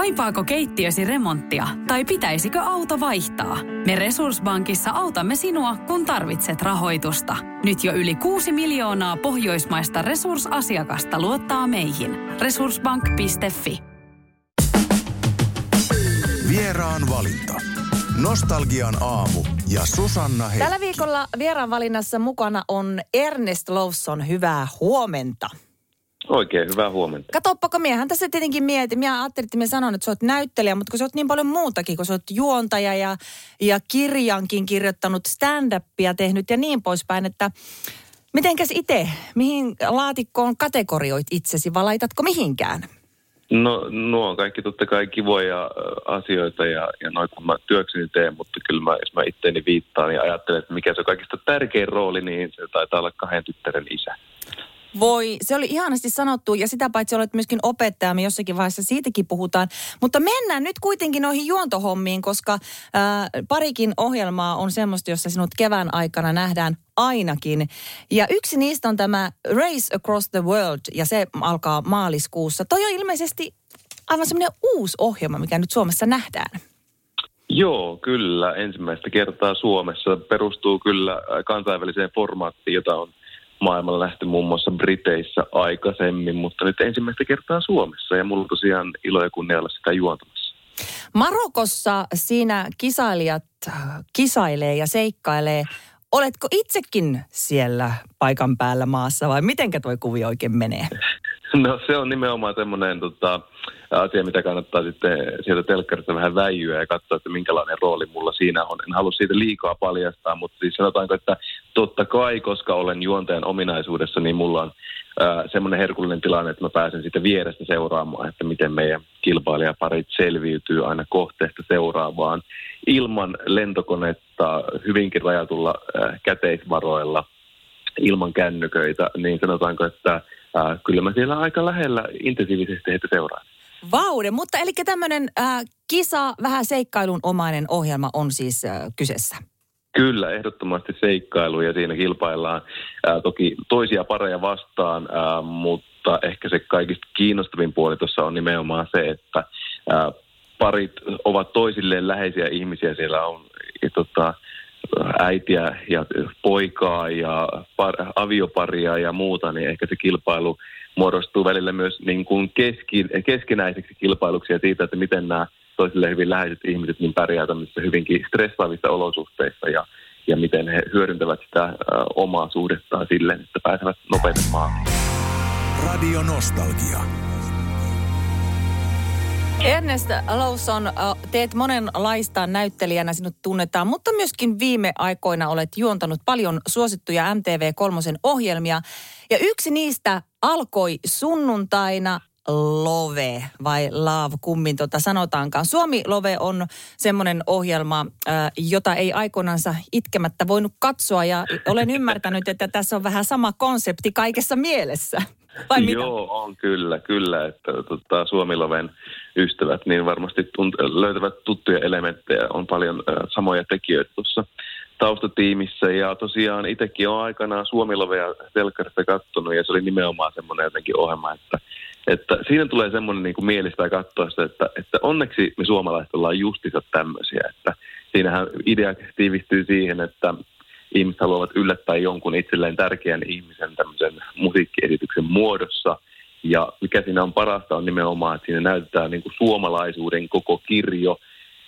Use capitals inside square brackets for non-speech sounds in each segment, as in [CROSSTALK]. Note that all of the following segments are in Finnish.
Kaipaako keittiösi remonttia tai pitäisikö auto vaihtaa? Me Resurssbankissa autamme sinua, kun tarvitset rahoitusta. Nyt jo yli 6 miljoonaa pohjoismaista resursasiakasta luottaa meihin. Resurssbank.fi Vieraan valinta. Nostalgian aamu ja Susanna Heikkinen. Tällä viikolla vieraan valinnassa mukana on Ernest Lawson. Hyvää huomenta. Oikein hyvää huomenta. Katoppa, kun miehän tässä tietenkin mietin. Minä ajattelin, että minä sanon, että sä oot näyttelijä, mutta kun sä oot niin paljon muutakin, kun sä oot juontaja ja, ja kirjankin kirjoittanut, stand-upia tehnyt ja niin poispäin, että mitenkäs itse, mihin laatikkoon kategorioit itsesi vai laitatko mihinkään? No nuo on kaikki totta kai kivoja äh, asioita ja, ja noita mä työkseni teen, mutta kyllä mä, jos mä itteeni viittaan ja ajattelen, että mikä se on kaikista tärkein rooli, niin se taitaa olla kahden tyttären isä. Voi, se oli ihanasti sanottu ja sitä paitsi olet myöskin opettaja, me jossakin vaiheessa siitäkin puhutaan. Mutta mennään nyt kuitenkin noihin juontohommiin, koska ää, parikin ohjelmaa on semmoista, jossa sinut kevään aikana nähdään ainakin. Ja yksi niistä on tämä Race Across the World ja se alkaa maaliskuussa. Toi on ilmeisesti aivan semmoinen uusi ohjelma, mikä nyt Suomessa nähdään. Joo, kyllä. Ensimmäistä kertaa Suomessa perustuu kyllä kansainväliseen formaattiin, jota on maailmalla nähty muun muassa Briteissä aikaisemmin, mutta nyt ensimmäistä kertaa Suomessa ja mulla tosiaan ilo ja kunnia olla sitä juontamassa. Marokossa siinä kisailijat äh, kisailee ja seikkailee. Oletko itsekin siellä paikan päällä maassa vai mitenkä tuo kuvio oikein menee? [LAUGHS] No se on nimenomaan semmoinen tota, asia, mitä kannattaa sitten sieltä telkkarista vähän väijyä ja katsoa, että minkälainen rooli mulla siinä on. En halua siitä liikaa paljastaa, mutta siis sanotaanko, että totta kai, koska olen juontajan ominaisuudessa, niin mulla on äh, semmoinen herkullinen tilanne, että mä pääsen sitten vierestä seuraamaan, että miten meidän kilpailijaparit selviytyy aina kohteesta seuraavaan ilman lentokonetta, hyvinkin rajatulla äh, käteisvaroilla, ilman kännyköitä, niin sanotaanko, että äh, kyllä mä siellä aika lähellä intensiivisesti heitä seuraan. Vaude, mutta eli tämmöinen äh, kisa, vähän seikkailun omainen ohjelma on siis äh, kyseessä. Kyllä, ehdottomasti seikkailu ja siinä kilpaillaan ää, toki toisia pareja vastaan, ää, mutta ehkä se kaikista kiinnostavin puoli tuossa on nimenomaan se, että ää, parit ovat toisilleen läheisiä ihmisiä. Siellä on ja, tota, äitiä ja poikaa ja par, avioparia ja muuta, niin ehkä se kilpailu muodostuu välillä myös niin kuin keski, keskinäiseksi kilpailuksi ja siitä, että miten nämä toisille hyvin läheiset ihmiset niin pärjää tämmöisissä hyvinkin stressaavissa olosuhteissa ja, ja miten he hyödyntävät sitä ä, omaa suhdettaan silleen, että pääsevät nopeiten maahan. Radio Nostalgia. Ernest Lawson, teet monenlaista näyttelijänä, sinut tunnetaan, mutta myöskin viime aikoina olet juontanut paljon suosittuja MTV3 ohjelmia. Ja yksi niistä alkoi sunnuntaina Love vai Love, kummin tota sanotaankaan. Suomi Love on semmoinen ohjelma, jota ei aikoinansa itkemättä voinut katsoa ja olen ymmärtänyt, että tässä on vähän sama konsepti kaikessa mielessä. Vai mitä? Joo, on kyllä, kyllä, että tota, Suomiloven ystävät niin varmasti tunt- löytävät tuttuja elementtejä, on paljon äh, samoja tekijöitä tuossa taustatiimissä ja tosiaan itsekin on aikanaan Suomilovea telkkarista kattonut ja se oli nimenomaan semmoinen jotenkin ohjelma, että, että siinä tulee semmoinen niin mielistä katsoa sitä, että, että onneksi me suomalaiset ollaan justissa tämmöisiä, että siinähän idea tiivistyy siihen, että ihmiset haluavat yllättää jonkun itselleen tärkeän ihmisen tämmöisen musiikkiesityksen muodossa. Ja mikä siinä on parasta on nimenomaan, että siinä näytetään niin kuin suomalaisuuden koko kirjo.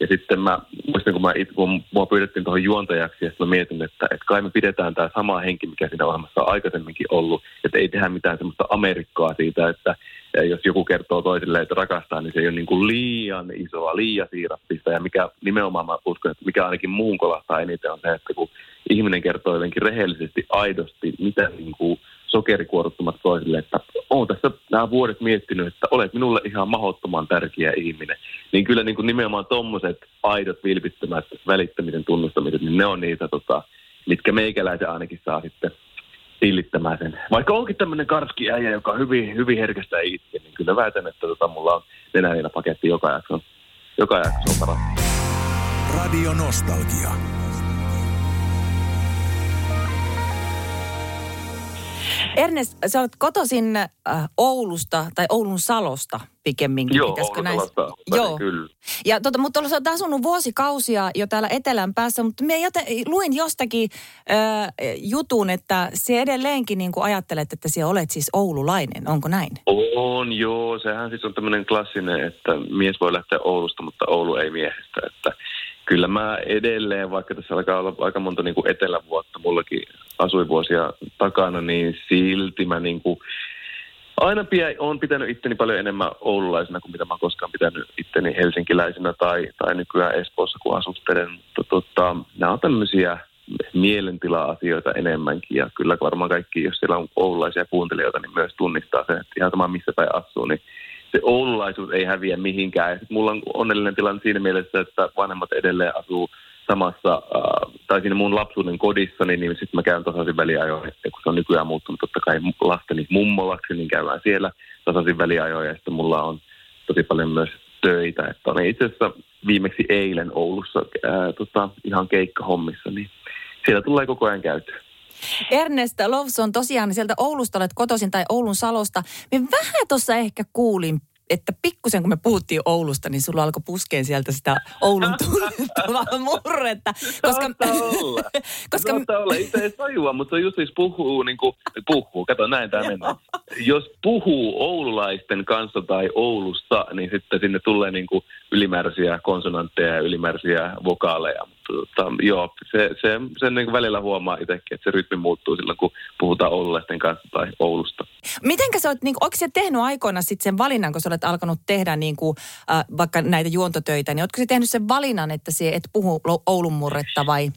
Ja sitten mä muistan, kun, mä itse, kun mua pyydettiin tuohon juontajaksi, ja mä mietin, että, että kai me pidetään tämä sama henki, mikä siinä ohjelmassa on aikaisemminkin ollut, että ei tehdä mitään semmoista Amerikkaa siitä, että jos joku kertoo toisille, että rakastaa, niin se ei ole niin kuin liian isoa, liian siirappista. Ja mikä nimenomaan mä uskon, että mikä ainakin muun kolahtaa eniten on se, että kun ihminen kertoo jotenkin rehellisesti, aidosti, mitä niin kuin sokerikuoruttumat toisille, että olen tässä nämä vuodet miettinyt, että olet minulle ihan mahdottoman tärkeä ihminen. Niin kyllä niin kuin nimenomaan tuommoiset aidot, vilpittömät välittämisen tunnustamiset, niin ne on niitä, tota, mitkä meikäläisen ainakin saa sitten tillittämään sen. Vaikka onkin tämmöinen karski äijä, joka hyvin, hyvin herkästä itse, niin kyllä väitän, että tota, mulla on nenäillä paketti joka jakson, joka jakson. Radio Nostalgia. Ernest, sä olet kotoisin äh, Oulusta tai Oulun Salosta pikemminkin. Joo, Oulun näin- Joo. kyllä. Ja tota, mutta olet olet asunut vuosikausia jo täällä etelän päässä, mutta me joten, luin jostakin äh, jutun, että se edelleenkin niin kuin ajattelet, että sinä olet siis oululainen. Onko näin? On, joo. Sehän siis on tämmöinen klassinen, että mies voi lähteä Oulusta, mutta Oulu ei miehestä. Että kyllä mä edelleen, vaikka tässä alkaa olla aika monta niin kuin etelävuotta, mullakin asuinvuosia takana, niin silti mä niin kuin aina pie, olen pitänyt itteni paljon enemmän oululaisena kuin mitä mä koskaan pitänyt itteni helsinkiläisenä tai, tai nykyään Espoossa, kun asustelen. Mutta tota, nämä on tämmöisiä mielentila-asioita enemmänkin ja kyllä varmaan kaikki, jos siellä on oululaisia kuuntelijoita, niin myös tunnistaa sen, että ihan sama missä päin asuu, niin se oululaisuus ei häviä mihinkään. Ja sit mulla on onnellinen tilanne siinä mielessä, että vanhemmat edelleen asuu samassa, äh, tai siinä mun lapsuuden kodissani, niin sitten mä käyn tasaisin väliajoin, kun se on nykyään muuttunut totta kai lasteni mummolaksi, niin käydään siellä tasaisin väliajoin, ja sitten mulla on tosi paljon myös töitä, että olen itse asiassa viimeksi eilen Oulussa ää, tota, ihan keikkahommissa, niin siellä tulee koko ajan käyttöön. Ernest Lovson, tosiaan sieltä Oulusta olet kotoisin tai Oulun Salosta. Me vähän tuossa ehkä kuulin, että pikkusen kun me puhuttiin Oulusta, niin sulla alkoi puskeen sieltä sitä Oulun [LAUGHS] [LAUGHS] tunnettavaa murretta. Koska, olla. [LAUGHS] koska Saattaa olla, itse ei tajua, mutta jos siis puhuu, niin kuin, puhuu, kato näin tämä menee. Jos puhuu oululaisten kanssa tai Oulusta, niin sitten sinne tulee niin kuin ylimääräisiä konsonantteja ja ylimääräisiä vokaaleja. Mutta tota, joo, se, se, sen niin kuin välillä huomaa itsekin, että se rytmi muuttuu silloin, kun puhutaan oululaisten kanssa tai Oulusta. Mitenkä sä oot, niin, onko sä tehnyt aikoina sitten sen valinnan, kun sä olet alkanut tehdä niin kuin, äh, vaikka näitä juontotöitä, niin ootko sä tehnyt sen valinnan, että sä et puhu Oulun murretta vai?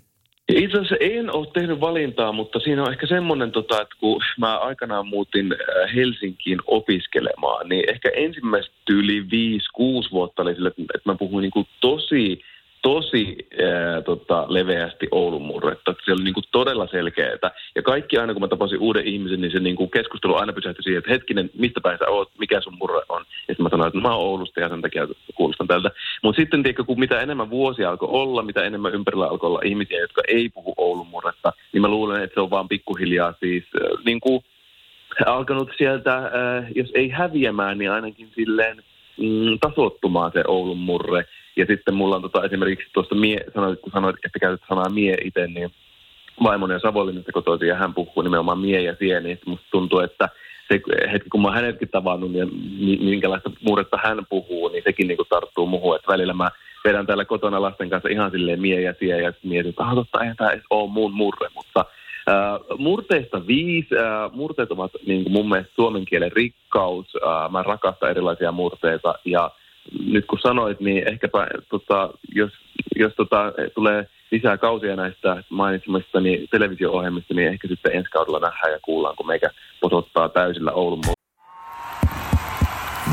Itse asiassa en ole tehnyt valintaa, mutta siinä on ehkä semmoinen, tota, että kun mä aikanaan muutin äh, Helsinkiin opiskelemaan, niin ehkä ensimmäiset yli 5-6 vuotta oli sille, että mä puhuin niin kuin tosi, tosi ää, tota, leveästi Oulun murretta. Se oli niin kuin todella selkeää. Ja kaikki aina, kun mä tapasin uuden ihmisen, niin se niin kuin keskustelu aina pysähtyi siihen, että hetkinen, mistä päin sä oot, mikä sun murre on. Ja sitten mä sanoin, että mä oon Oulusta ja sen takia kuulostan tältä. Mutta sitten tiedätkö, kun mitä enemmän vuosia alkoi olla, mitä enemmän ympärillä alkoi olla ihmisiä, jotka ei puhu Oulun murretta, niin mä luulen, että se on vaan pikkuhiljaa siis äh, niin kuin alkanut sieltä, äh, jos ei häviämään, niin ainakin silleen mm, tasoittumaan se Oulun murre. Ja sitten mulla on tota, esimerkiksi tuosta, mie, sanoit, kun sanoit, että käytät sanaa mie itse, niin vaimoni on Savonlinnasta kotoisin ja hän puhuu nimenomaan mie ja sie, niin musta tuntuu, että se hetki, kun mä oon hänetkin tavannut mi- minkälaista murretta hän puhuu, niin sekin niinku tarttuu muuhun. Että välillä mä vedän täällä kotona lasten kanssa ihan silleen mie ja sie ja mietin, että ah, totta, eihän tämä edes ole mun murre, mutta Uh, murteista viisi. Uh, murteet ovat niin kuin mun mielestä suomen kielen rikkaus. Uh, mä rakastan erilaisia murteita ja nyt kun sanoit, niin ehkäpä tota, jos, jos tota, tulee lisää kausia näistä mainitsemista niin televisio-ohjelmista, niin ehkä sitten ensi kaudella nähdään ja kuullaan, kun meikä potottaa täysillä Oulun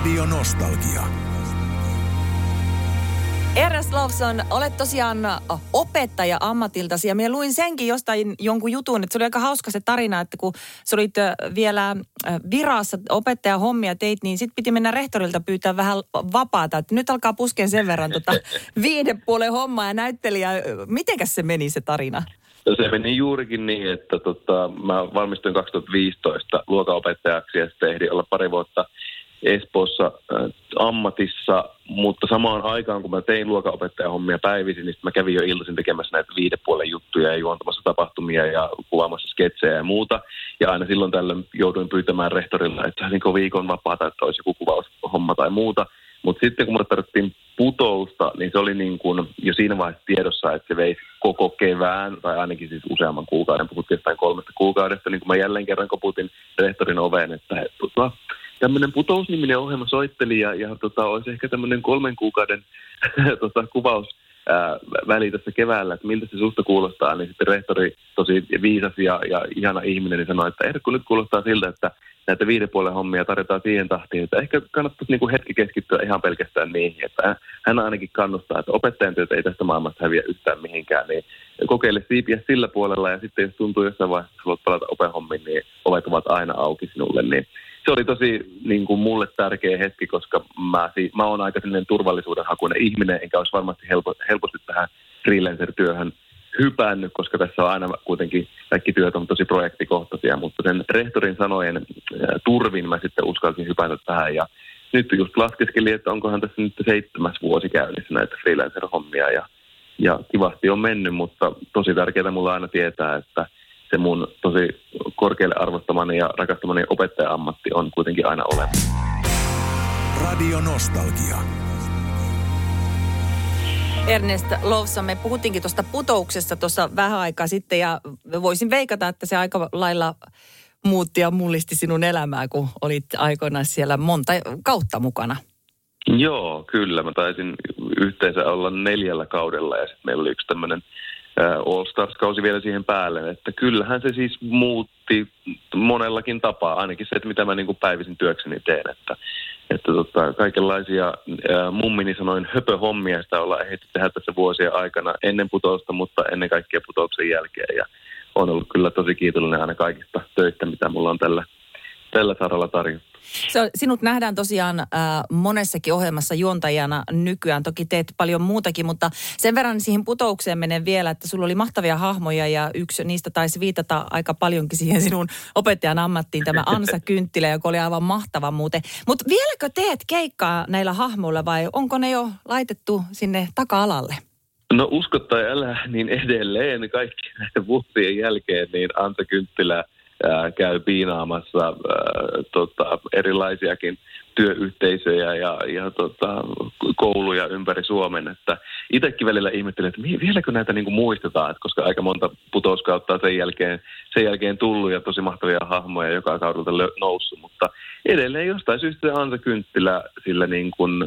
Radio Nostalgia. Eräs Lawson, olet tosiaan opettaja ammatiltasi ja minä luin senkin jostain jonkun jutun, että se oli aika hauska se tarina, että kun sä olit vielä virassa opettajan hommia teit, niin sitten piti mennä rehtorilta pyytää vähän vapaata. Että nyt alkaa puskea sen verran tota [LAUGHS] viiden puolen hommaa ja näyttelijä. Mitenkäs se meni se tarina? No se meni juurikin niin, että tota, mä valmistuin 2015 luokanopettajaksi ja sitten ehdin olla pari vuotta Espoossa äh, ammatissa, mutta samaan aikaan kun mä tein luokanopettajan hommia päivisin, niin mä kävin jo iltaisin tekemässä näitä viidepuolen juttuja ja juontamassa tapahtumia ja kuvaamassa sketsejä ja muuta. Ja aina silloin tällöin jouduin pyytämään rehtorilla, että niin viikon vapaata, että olisi joku kuvaushomma tai muuta. Mutta sitten kun mulle tarvittiin putousta, niin se oli niin kuin jo siinä vaiheessa tiedossa, että se veisi koko kevään, tai ainakin siis useamman kuukauden, puhuttiin jostain kolmesta kuukaudesta, niin kun mä jälleen kerran koputin rehtorin oveen, että tämmöinen putousniminen ohjelma soitteli ja, ja tota, olisi ehkä tämmöinen kolmen kuukauden [LAUGHS] tota, kuvaus väli tässä keväällä, että miltä se susta kuulostaa, niin sitten rehtori tosi viisas ja, ja ihana ihminen niin sanoi, että Erkku nyt kuulostaa siltä, että näitä viidepuolen hommia tarjotaan siihen tahtiin, että ehkä kannattaisi niin kuin hetki keskittyä ihan pelkästään niihin, että hän ainakin kannustaa, että opettajan työt ei tästä maailmasta häviä yhtään mihinkään, niin kokeile siipiä sillä puolella ja sitten jos tuntuu jossain vaiheessa, että haluat palata openhommiin, niin ovet ovat aina auki sinulle, niin se oli tosi niin kuin mulle tärkeä hetki, koska mä, mä oon aika turvallisuudenhakuinen ihminen, enkä olisi varmasti helpo, helposti tähän freelancer-työhön hypännyt, koska tässä on aina kuitenkin kaikki työt on tosi projektikohtaisia, mutta sen rehtorin sanojen turvin mä sitten uskalsin hypätä tähän. Ja nyt just laskeskelin, että onkohan tässä nyt seitsemäs vuosi käynnissä näitä freelancer-hommia. Ja, ja kivasti on mennyt, mutta tosi tärkeää mulla aina tietää, että se mun tosi korkealle arvostamani ja rakastamani opettaja-ammatti on kuitenkin aina olemassa. Radio Nostalgia. Ernest Lovsa, me puhuttiinkin tuosta putouksesta tuossa vähän aikaa sitten ja voisin veikata, että se aika lailla muutti ja mullisti sinun elämää, kun olit aikoinaan siellä monta kautta mukana. Joo, kyllä. Mä taisin yhteensä olla neljällä kaudella ja sitten meillä oli yksi tämmöinen All Stars-kausi vielä siihen päälle. Että kyllähän se siis muutti monellakin tapaa, ainakin se, että mitä mä niin kuin päivisin työkseni teen. Että, että tota, kaikenlaisia ää, mummini sanoin höpöhommia sitä ollaan ehditty tehdä tässä vuosien aikana ennen putousta, mutta ennen kaikkea putouksen jälkeen. Ja on ollut kyllä tosi kiitollinen aina kaikista töistä, mitä mulla on tällä, tällä saralla tarjottu. Se, sinut nähdään tosiaan äh, monessakin ohjelmassa juontajana nykyään. Toki teet paljon muutakin, mutta sen verran siihen putoukseen menen vielä, että sulla oli mahtavia hahmoja ja yksi niistä taisi viitata aika paljonkin siihen sinun opettajan ammattiin, tämä Ansa [LAUGHS] Kynttilä, joka oli aivan mahtava muuten. Mutta vieläkö teet keikkaa näillä hahmoilla vai onko ne jo laitettu sinne taka-alalle? No usko tai älä, niin edelleen kaikki näiden vuosien jälkeen, niin Ansa Kynttilä – ää, käy piinaamassa ää, tota, erilaisiakin työyhteisöjä ja, ja tota, kouluja ympäri Suomen. Että itsekin välillä ihmettelin, että vieläkö näitä niin kuin muistetaan, että koska aika monta putouskautta sen jälkeen, sen jälkeen tullut ja tosi mahtavia hahmoja joka kaudelta noussut. Mutta edelleen jostain syystä se Ansa Kynttilä sillä [LAUGHS] niin kuin,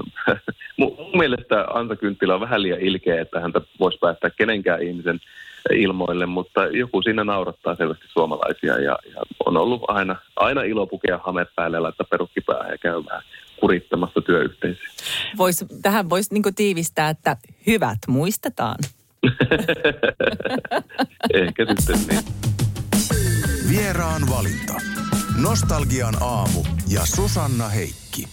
mun mielestä Ansa Kynttilä on vähän liian ilkeä, että häntä voisi päästä kenenkään ihmisen ilmoille, mutta joku siinä naurattaa selvästi suomalaisia ja, ja on ollut aina, aina ilo pukea hame päälle, laittaa perukki päähän ja käymään kurittamassa työyhteisöä. Vois, tähän voisi niin tiivistää, että hyvät muistetaan. [LAUGHS] Ehkä sitten niin. Vieraan valinta. Nostalgian aamu ja Susanna Heikki.